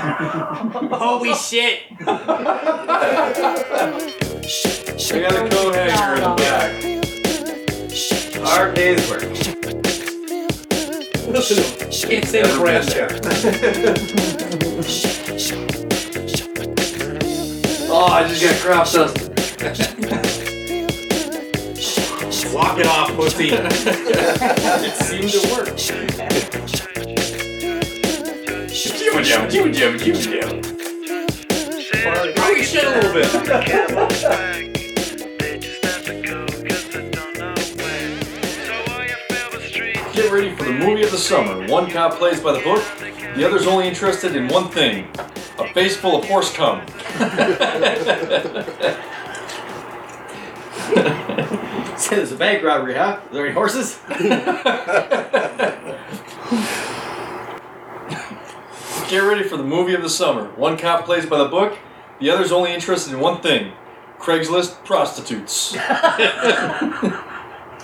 Holy shit! I got a coat hanger in the back. Hard day's work. It's in Nebraska. Oh, I just got crop dust. Walk it off, pussy. It seemed to work. Jim, jim, jim, jim, jim, jim. Holy shit a little bit. Get ready for the movie of the summer. One cop plays by the book, the other's only interested in one thing a face full of horse cum. Said it's a bank robbery, huh? Are there any horses? Get ready for the movie of the summer. One cop plays by the book, the other's only interested in one thing Craigslist prostitutes.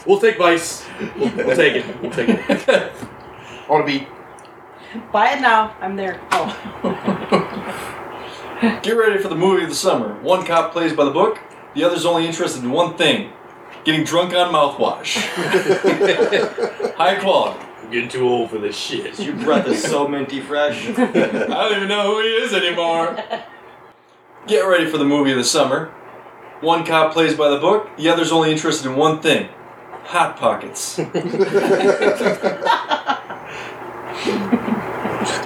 We'll take Vice. We'll, we'll take it. We'll take it. I want to be. Buy it now. I'm there. Oh. Get ready for the movie of the summer. One cop plays by the book, the other's only interested in one thing getting drunk on mouthwash. High quality. I'm getting too old for this shit. Your breath is so minty fresh. I don't even know who he is anymore. Get ready for the movie of the summer. One cop plays by the book, the other's only interested in one thing Hot Pockets.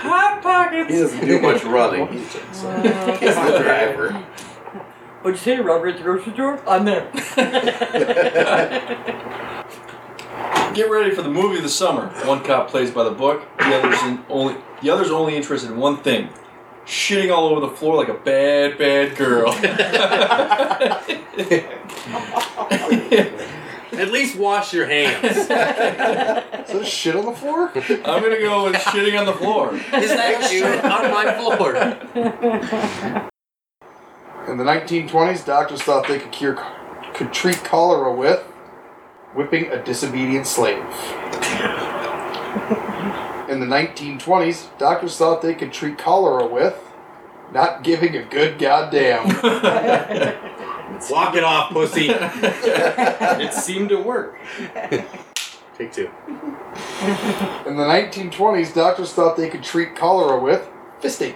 Hot Pockets! He doesn't do much running. He's just he's uh, the driver. What'd you say, Robert at the grocery store? I'm there. Get ready for the movie of the summer. One cop plays by the book, the other's in only the other's only interested in one thing. Shitting all over the floor like a bad, bad girl. At least wash your hands. Is there shit on the floor? I'm gonna go with shitting on the floor. Is that shit on my floor? In the 1920s, doctors thought they could cure, could treat cholera with whipping a disobedient slave. In the 1920s, doctors thought they could treat cholera with not giving a good goddamn. Walk it off, pussy. it seemed to work. Take two. In the 1920s, doctors thought they could treat cholera with fisting.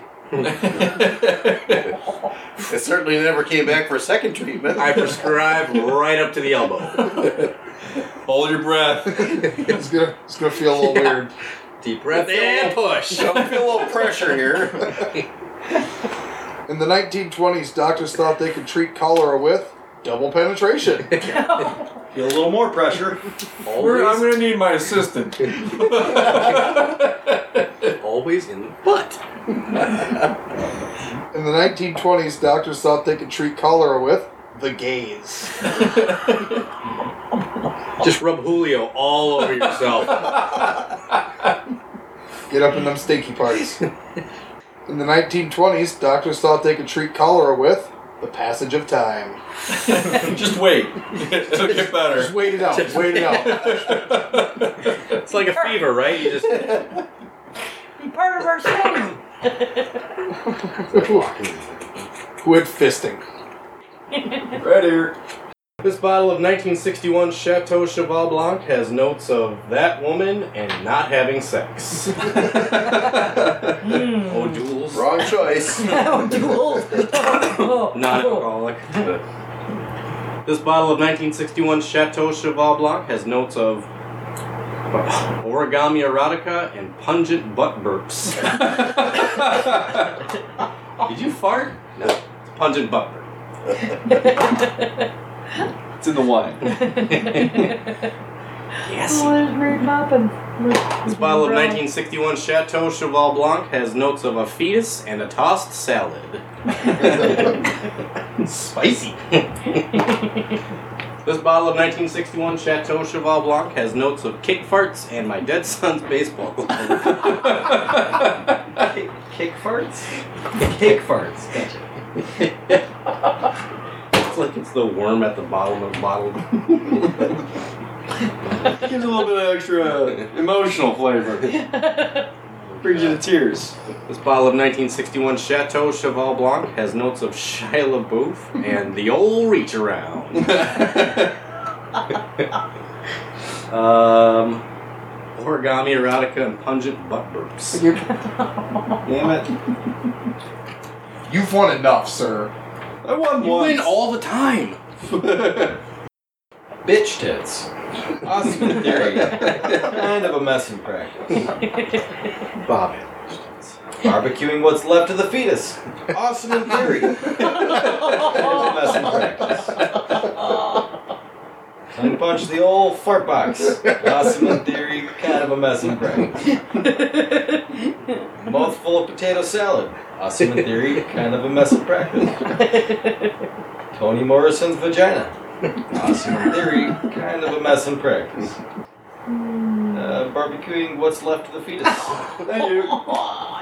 It certainly never came back for a second treatment. I prescribe right up to the elbow. Hold your breath. It's gonna, it's gonna feel a little weird. Deep breath and push. Don't feel a little pressure here. In the 1920s, doctors thought they could treat cholera with double penetration. Feel a little more pressure. We're- I'm gonna need my assistant. Always in the butt. In the 1920s, doctors thought they could treat cholera with the gays. Just rub Julio all over yourself. Get up in them stinky parts. In the 1920s, doctors thought they could treat cholera with the passage of time. Just wait. It'll get better. Just wait it out. Wait it out. It's like a fever, right? You just be Part of our study. Quit fisting. Right here. This bottle of 1961 Chateau Cheval Blanc has notes of that woman and not having sex. oh, Jules. Wrong choice. Oh, duels. Oh, Non-alcoholic. this bottle of 1961 Chateau Cheval Blanc has notes of origami erotica and pungent butt burps. Did you fart? No, it's pungent butt burp. It's in the wine. Yes. Oh, there's Mary Poppins. This bottle of 1961 Chateau Cheval Blanc has notes of a fetus and a tossed salad. Spicy. this bottle of 1961 Chateau Cheval Blanc has notes of kick farts and my dead son's baseball glove. Kick, kick farts? Kick farts. Gotcha. It's like it's the worm at the bottom of the bottle. Gives a little bit of extra emotional flavor. Brings you to tears. This bottle of 1961 Chateau Cheval Blanc has notes of Shia LaBeouf and the old reach around. um, origami, erotica, and pungent butt burps. Damn it. You've won enough, sir. I won You once. win all the time. Bitch tits. Awesome in theory. kind of a mess in practice. Bob. Barbecuing what's left of the fetus. Awesome in theory. kind of a mess in practice. Oh. Tongue punch the old fart box. Awesome in theory, kind of a mess in practice. Mouthful of potato salad. Awesome in theory, kind of a mess in practice. Toni Morrison's vagina. Awesome in theory, kind of a mess in practice. Uh, barbecuing what's left of the fetus. Thank you.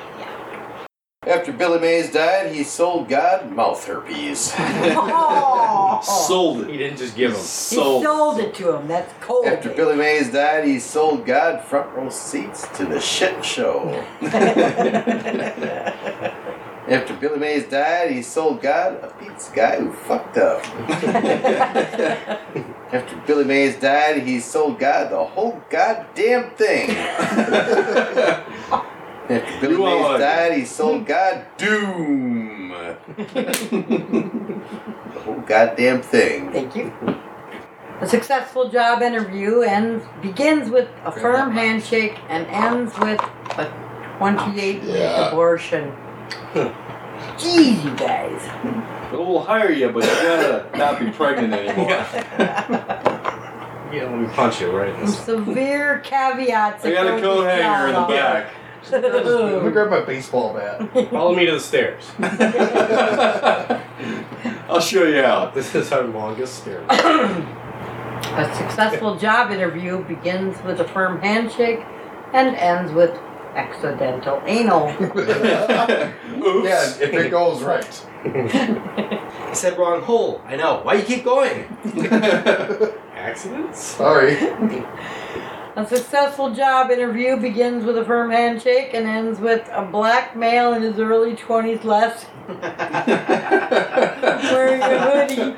After Billy Mays died, he sold God mouth herpes. Sold it. He it. didn't just give them. He Sold. sold it to him. That's cold. After Billy Mays died, he sold God front row seats to the shit show. After Billy Mays died, he sold God a pizza guy who fucked up. After Billy Mays died, he sold God the whole goddamn thing. After Billy You are Mays died, he sold God doom. the whole goddamn thing. Thank you. A successful job interview ends begins with a firm handshake and ends with a 28 week Yeah. abortion. Jeez, you guys. Well, we'll hire you, but you gotta not be pregnant anymore. Yeah, let me punch you right in Some this. severe caveats. I got a coat go with hanger in the back. Let me grab my baseball bat. Follow me to the stairs. I'll show you out. This is our longest stairs. A successful job interview begins with a firm handshake and ends with accidental anal. Oops. Yeah, if it goes right. I said wrong hole. I know. Why you keep going? Accidents? Sorry. A successful job interview begins with a firm handshake and ends with a black male in his early 20s left wearing a hoodie.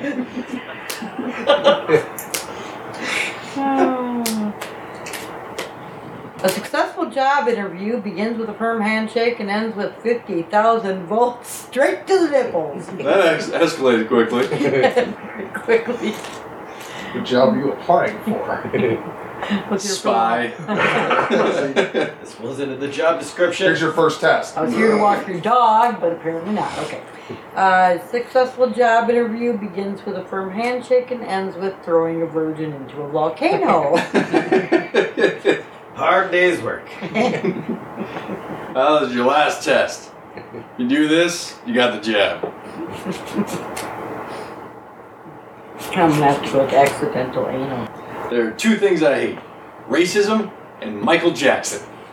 A successful job interview begins with a firm handshake and ends with 50,000 volts straight to the nipples. that escalated quickly. Quickly. Good job are you applying for. With your Spy. This wasn't in the job description. Here's your first test. I was here to walk your dog, but apparently not. Okay. Uh, successful job interview begins with a firm handshake and ends with throwing a virgin into a volcano. Hard day's work. Well, this is your last test. You do this, you got the job. I'm gonna have to go with accidental anal. There are two things I hate racism and Michael Jackson.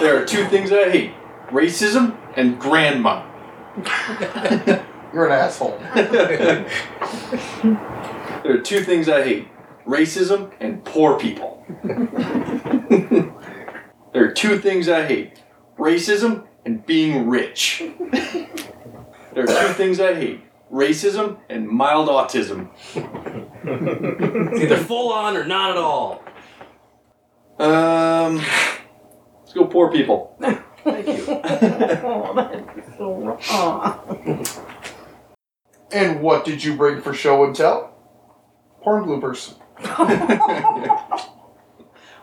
there are two things I hate racism and grandma. You're an asshole. There are two things I hate racism and poor people. there are two things I hate racism and being rich. There are two things I hate racism and mild autism. It's either full on or not at all. Um, let's go poor people. Thank you. Oh, that's so wrong. And what did you bring for show and tell? Porn bloopers.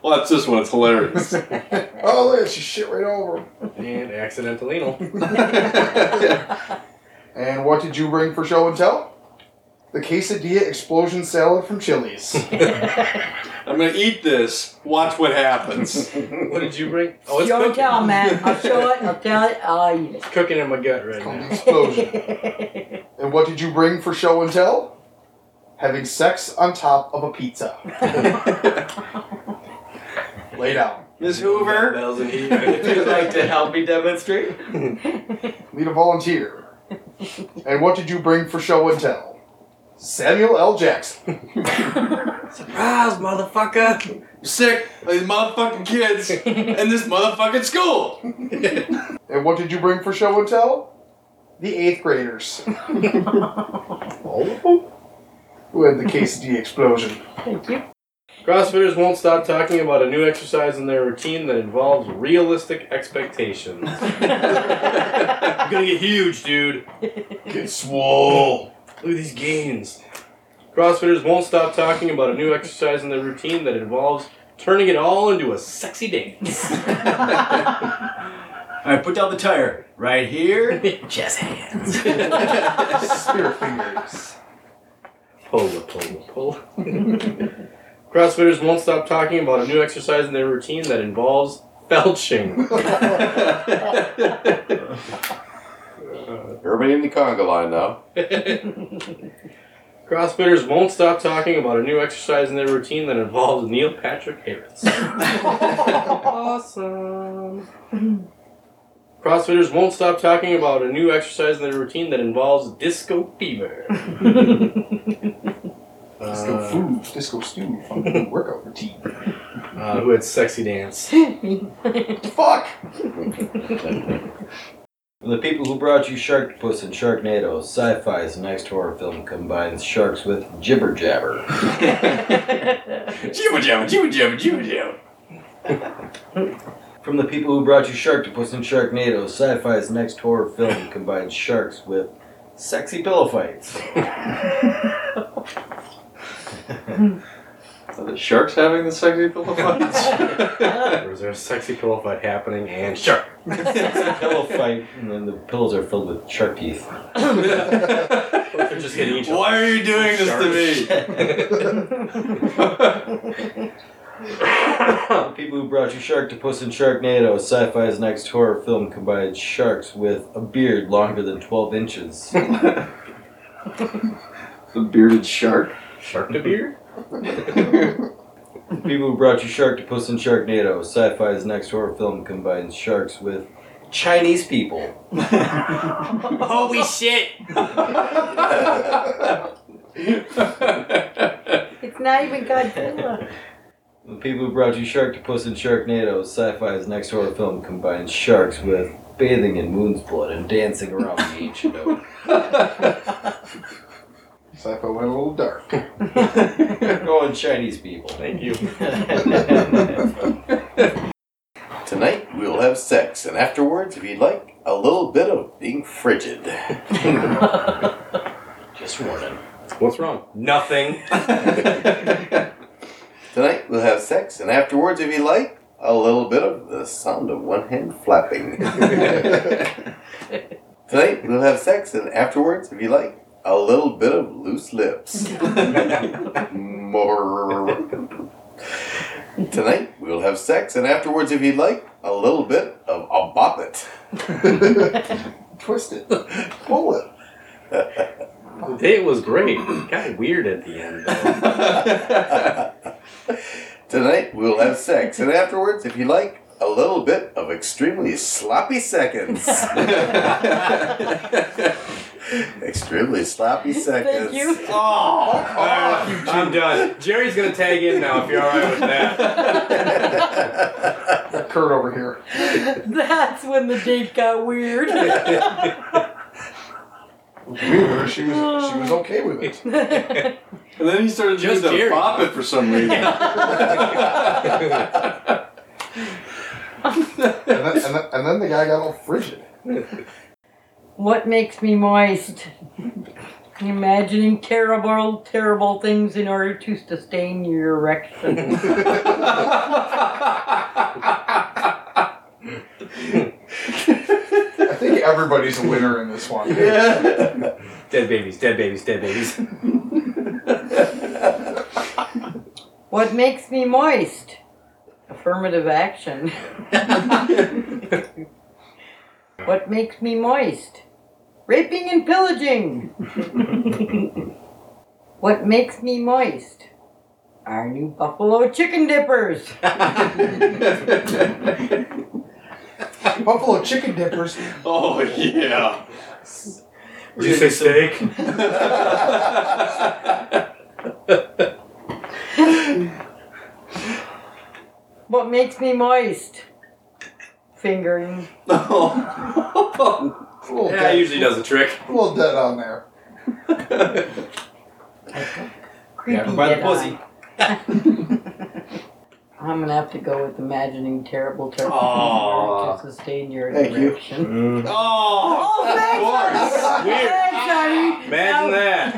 Well, that's this one. It's hilarious. Oh, look, she shit right over 'em. And accidental anal. And what did you bring for show and tell? The quesadilla explosion salad from Chili's. I'm gonna eat this. Watch what happens. What did you bring? Oh, it's show and cooking. tell, man. I'll show it. I'll tell it. Oh, I'll eat It's cooking in my gut right Called now. the explosion. And what did you bring for show and tell? Having sex on top of a pizza. Lay down. Ms. Hoover. Bells and heat. Would you like to help me demonstrate? Need a volunteer. And what did you bring for show and tell? Samuel L. Jackson. Surprise, motherfucker! Sick of these motherfucking kids in this motherfucking school. And what did you bring for show and tell? The eighth graders. All of them? Who had the quesadilla explosion. Thank you. CrossFitters won't stop talking about a new exercise in their routine that involves realistic expectations. You're gonna get huge, dude. Get swole. Look at these gains. CrossFitters won't stop talking about a new exercise in their routine that involves turning it all into a sexy dance. Alright, put down the tire. Right here. Jazz hands. Spear fingers. Pull, pull, pull. CrossFitters won't stop talking about a new exercise in their routine that involves felching. Everybody in the conga line now. CrossFitters won't stop talking about a new exercise in their routine that involves Neil Patrick Harris. awesome. CrossFitters won't stop talking about a new exercise in their routine that involves disco fever. Disco Uh, food. Disco stew. Fun workout routine. uh, who had sexy dance? Fuck! From The people who brought you Sharktopus and Sharknado, Sci-Fi's next horror film combines sharks with jibber jabber. Jibba jabber, jibba jabber, jibba jabba. From the people who brought you Sharktopus and Sharknado, Sci-Fi's next horror film combines sharks with sexy pillow fights. Are the sharks having the sexy pillow fights? Or is there a sexy pillow fight happening and shark? sexy pillow fight, and then the pillows are filled with shark teeth. They're just hitting each other. Why are you doing this to me? People who brought you Sharktopus and Sharknado, Sci-Fi's next horror film combines sharks with a beard longer than 12 inches. the bearded shark. Shark to beard? The people who brought you Sharktopus and Sharknado, Sci-Fi's next horror film combines sharks with Chinese people. Holy shit! It's not even Godzilla. The people who brought you Sharktopus and Sharknado, Sci-Fi's next horror film combines sharks with bathing in moon's blood and dancing around the ancient oak. Sci-fi went a little dark. Going Chinese people. Thank you. Tonight we'll have sex, and afterwards, if you'd like, a little bit of being frigid. Just warning. What's wrong? Nothing. Tonight we'll have sex, and afterwards, if you like, a little bit of the sound of one hand flapping. Tonight we'll have sex, and afterwards, if you like, a little bit of loose lips. More. Tonight we'll have sex, and afterwards, if you'd like, a little bit of a bop it. Twist it. Pull it. The date was great. Got weird at the end. Tonight we'll have sex, and afterwards, if you like, a little bit of extremely sloppy seconds. Extremely sloppy seconds. Thank you. Alright, I'm done. Jerry's gonna tag in now if you're alright with that. Got Kurt over here. That's when the date got weird. Weird. She was she was okay with it. And then he started Just just to Jerry. bop it for some reason. And then, and then, and then the guy got all frigid. What makes me moist? Imagining terrible, terrible things in order to sustain your erection. I think everybody's a winner in this one. Yeah. Dead babies, dead babies, dead babies. what makes me moist? Affirmative action. what makes me moist? Raping and pillaging. what makes me moist? Our new buffalo chicken dippers. Buffalo chicken dippers. oh yeah. Did you say steak? What makes me moist? Fingering. Oh. A Yeah, dead, usually does the trick. a little dead on there. Creepy Grab her by the pussy. I'm gonna have to go with imagining terrible turkeys Aw. to sustain your Thank you. erection. Mm. Oh, Oh, thanks, honey. Weird. Thanks, honey. Imagine that.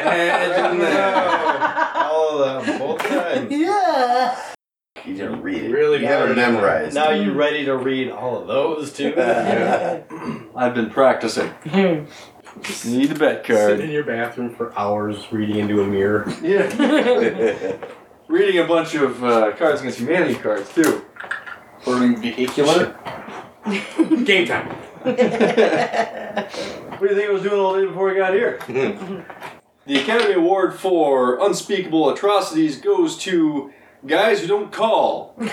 Imagine that. All of them, both times. Yeah. You didn't read it. Really You have it bad. memorized. Now you're ready to read all of those too? I've been practicing. Need the bet card. Sit in your bathroom for hours reading into a mirror. Yeah. Reading a bunch of uh, Cards Against Humanity cards too. Learning vehicular. Game time. What do you think I was doing all day before I got here? The Academy Award for Unspeakable Atrocities goes to Guys Who Don't Call. and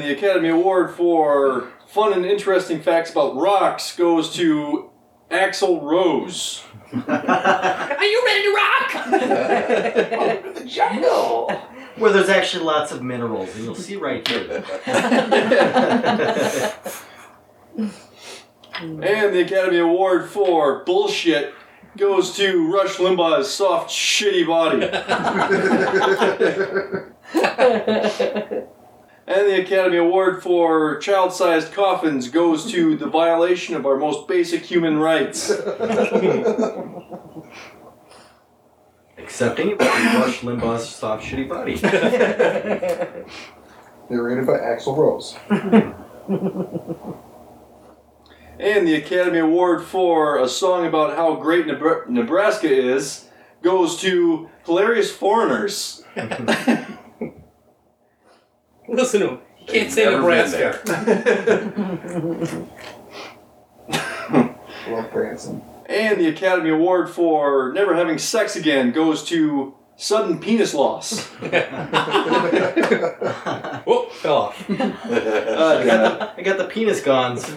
the Academy Award for Fun and Interesting Facts About Rocks goes to Axl Rose. Are you ready to rock? the jungle. Where there's actually lots of minerals, and you'll see right here. And the Academy Award for Bullshit goes to Rush Limbaugh's soft, shitty body. And the Academy Award for Child Sized Coffins goes to the violation of our most basic human rights. Accepting it would be Rush Limbaugh's soft, shitty body. Narrated by Axl Rose. And the Academy Award for a song about how great Nebraska is goes to Hilarious Foreigners. Listen to him. He can't say Never been Nebraska. Love Branson. And the Academy Award for never having sex again goes to sudden penis loss. Whoa, fell off. I, got the, I got the penis guns.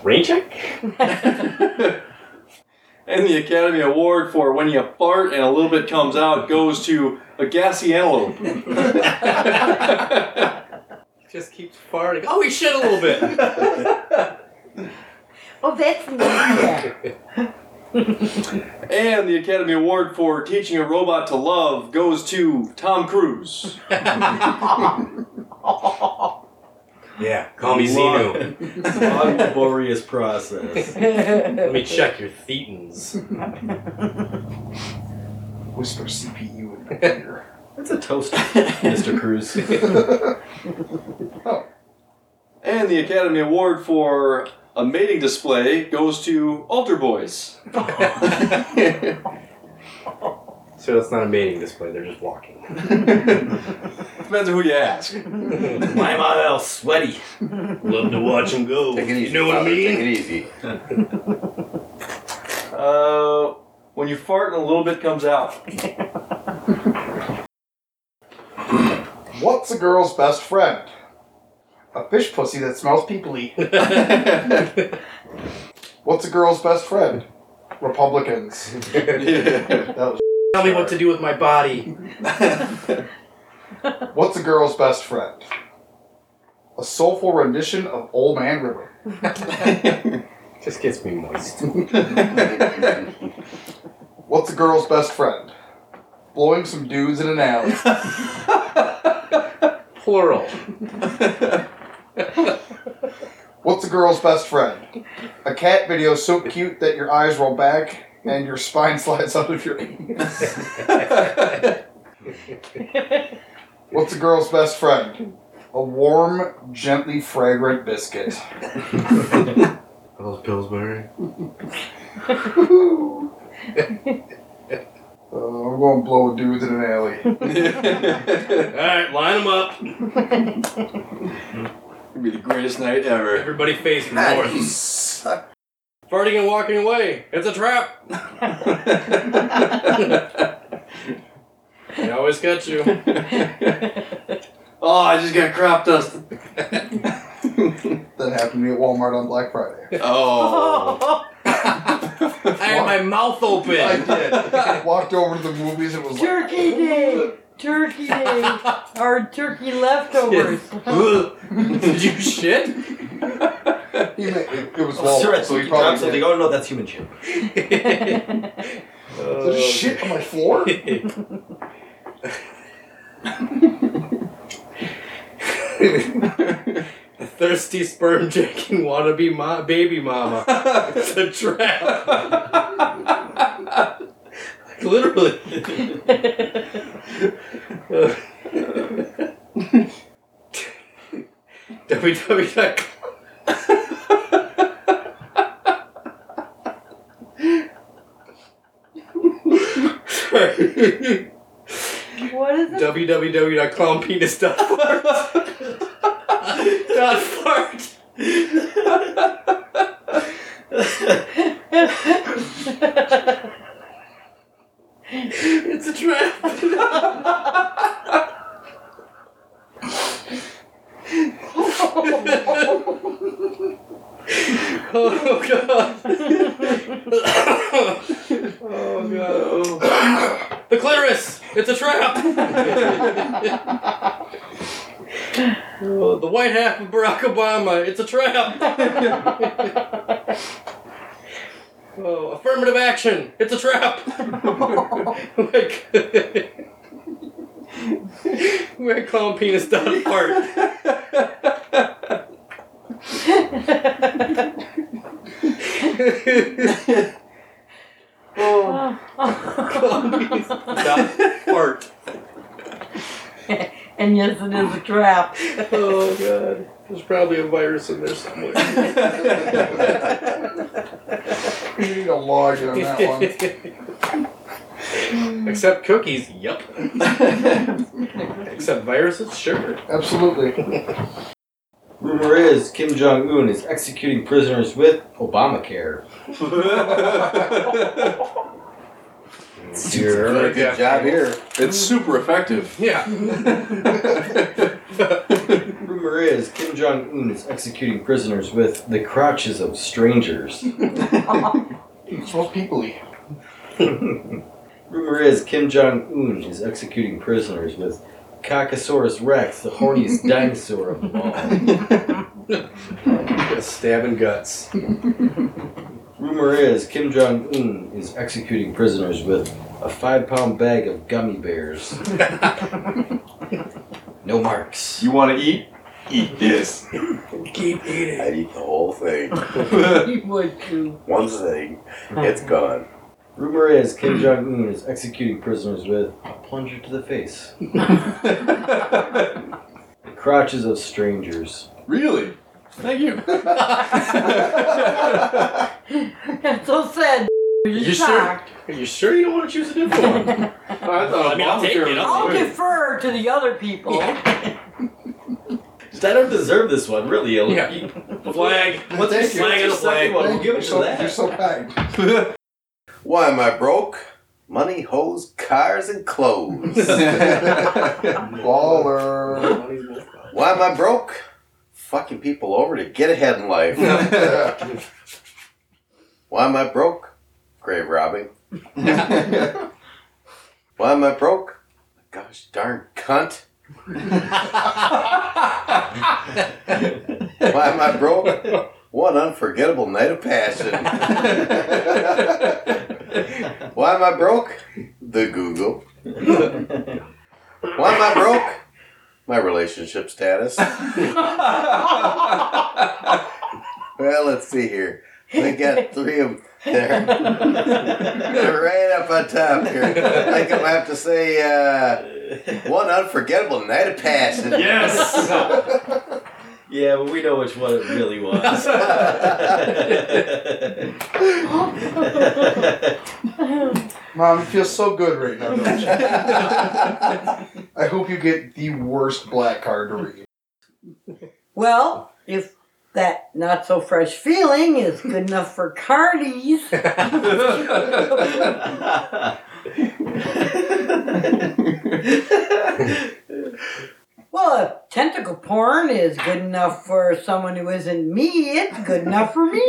Rain check? And the Academy Award for when you fart and a little bit comes out goes to a gassy antelope. Just keeps farting. Oh, he shit a little bit. oh, that's nice. And the Academy Award for teaching a robot to love goes to Tom Cruise. yeah, call me Long- Xenu. Long, laborious process. Let me check your thetans. Whisper CPU in my ear. That's a toaster, Mr. Cruise. And the Academy Award for a mating display goes to Altar Boys. So that's not a mating display, they're just walking. Depends on who you ask. My am I all sweaty? Love to watch them go. Take it easy. You know what I Father, mean? Take it easy. Uh, when you fart and a little bit comes out. What's a girl's best friend? A fish pussy that smells peoply. What's a girl's best friend? Republicans. That was Tell me what to do with my body. What's a girl's best friend? A soulful rendition of Old Man River. Just gets me moist. What's a girl's best friend? Blowing some dudes in an alley. Plural. What's a girl's best friend? A cat video so cute that your eyes roll back and your spine slides out of your anus. What's a girl's best friend? A warm, gently fragrant biscuit. Are those Pillsbury? Uh, I'm going to blow dudes in an alley. Alright, line them up. It'd be the greatest night ever. Everybody face God, you north. suck. Farting and walking away. It's a trap. They always catch you. oh, I just got crop dust. that happened to me at Walmart on Black Friday. Oh. I had my mouth open. I did. Walked over to the movies and was like, Turkey Day! Turkey Day! Our turkey leftovers. Did you shit? he ma- it, it was oh, Sir, Walmart, so he drop probably something. Oh no, that's human shit. There's shit on my floor. A thirsty sperm jacking wannabe ma- baby mama. It's a trap. Literally. www. Sorry. what is it? www.clownpenis.fart. Dot fart. It's a trap. oh god. oh god. The clitoris. It's a trap. Oh, the white half of Barack Obama. It's a trap. Affirmative action. It's a trap. like, we're calling penis dot fart. oh, penis dot fart. and yes, it is a trap. Oh god. There's probably a virus in there somewhere. You need a log on that one. Except cookies, yup. Except viruses, sure. Absolutely. Rumor is Kim Jong Un is executing prisoners with Obamacare. Very good job here. It's super effective. Yeah. Rumor is Kim Jong Un is executing prisoners with the crotches of strangers. It's what people. Rumor is Kim Jong Un is executing prisoners with Caucasaurus Rex, the horniest dinosaur of them all. Stabbing guts. Rumor is Kim Jong Un is executing prisoners with a five pound bag of gummy bears. no marks. You want to eat? Eat this. Keep eating. I'd eat the whole thing. you would too. One thing, it's gone. Rumor is Kim Jong Un is executing prisoners with a plunger to the face. The crotches of strangers. Really? Thank you. That's so sad. You're You sure? shocked. Are you sure you don't want to choose a different one? I thought I mean, I'll take it, I'll I'll defer to the other people. I don't deserve this one, really. Yeah. Flag. What's Thank the you. Flag and a flag. Well, Thank give you. it You're to so, that. you're so kind. Why am I broke? Money, hoes, cars, and clothes. Baller. Why am I broke? Fucking people over to get ahead in life. Why am I broke? Grave robbing. Why am I broke? Gosh darn cunt. Why am I broke? One unforgettable night of passion. Why am I broke? The Google. Why am I broke? My relationship status. Well, let's see here. We got three of them there. They're right up on top here. I think I'm gonna have to say uh, one unforgettable night of passion. Yes. yeah, but we know which one it really was. Mom, you feel so good right now, don't you? I hope you get the worst black card to read. well, if that not so fresh feeling is good enough for Cardi's, well, a tentacle porn is good enough for someone who isn't me, it's good enough for me.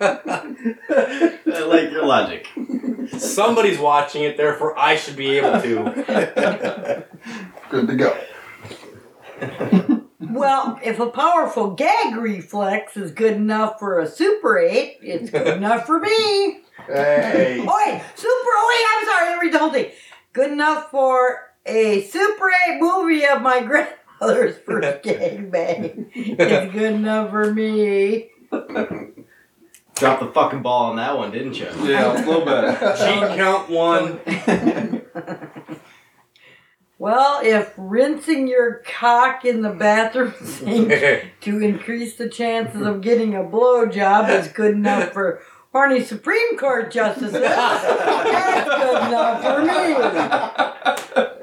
I like your logic. Somebody's watching it, therefore I should be able to. Good to go. Well, if a powerful gag reflex is good enough for a Super 8, it's good enough for me. Hey. Wait, Super, wait, I'm sorry, I read the whole thing. Good enough for a Super 8 movie of my grandmother's first gangbang. It's good enough for me. Dropped the fucking ball on that one, didn't you? Yeah, a little bit. Cheat count one. Well, if rinsing your cock in the bathroom sink to increase the chances of getting a blowjob is good enough for horny Supreme Court justices, that's good enough for me.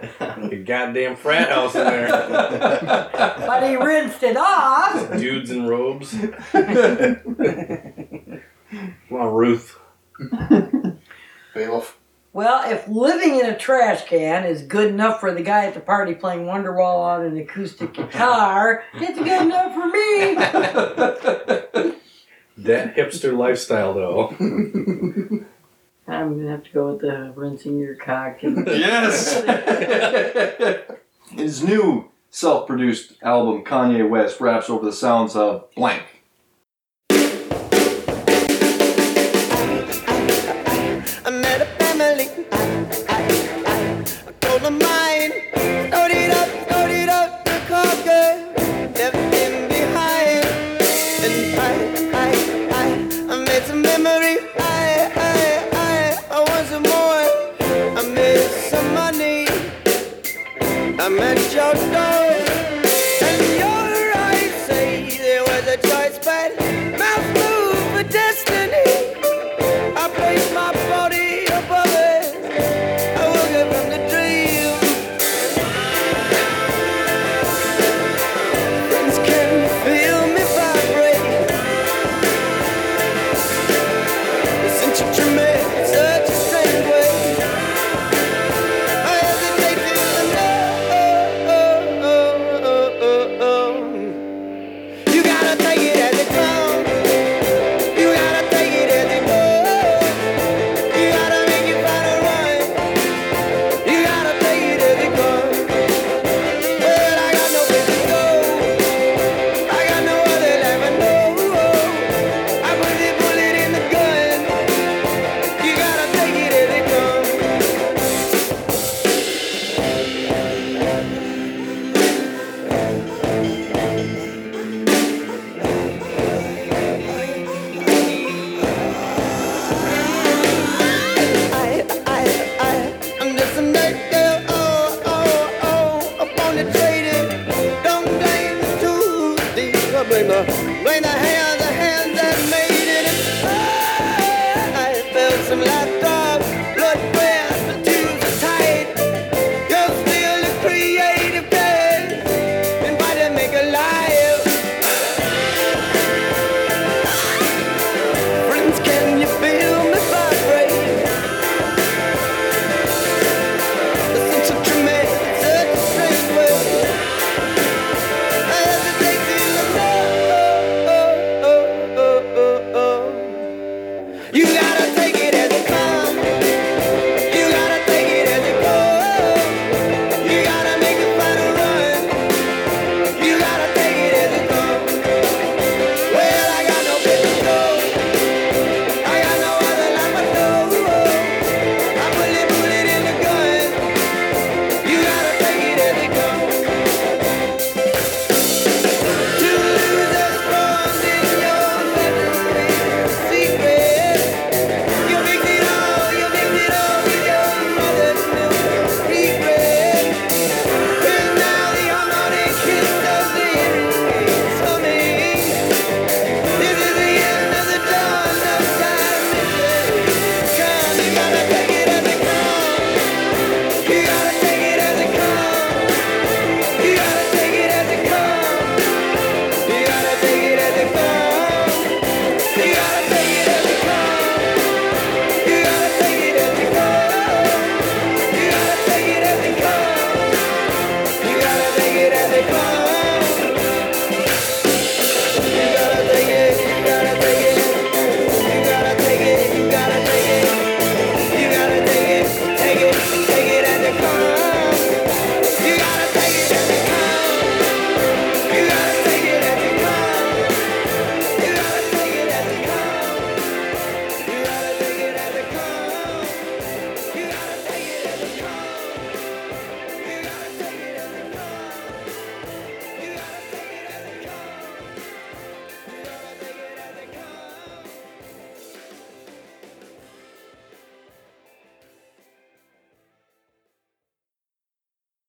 The goddamn frat house in there. But he rinsed it off. Dudes in robes. well, Ruth. Bailiff. Well, if living in a trash can is good enough for the guy at the party playing Wonderwall on an acoustic guitar, it's good enough for me. That hipster lifestyle, though. I'm gonna have to go with the rinsing your cock. And Yes! His new self produced album, Kanye West, raps over the sounds of blank. I some money. I met your door.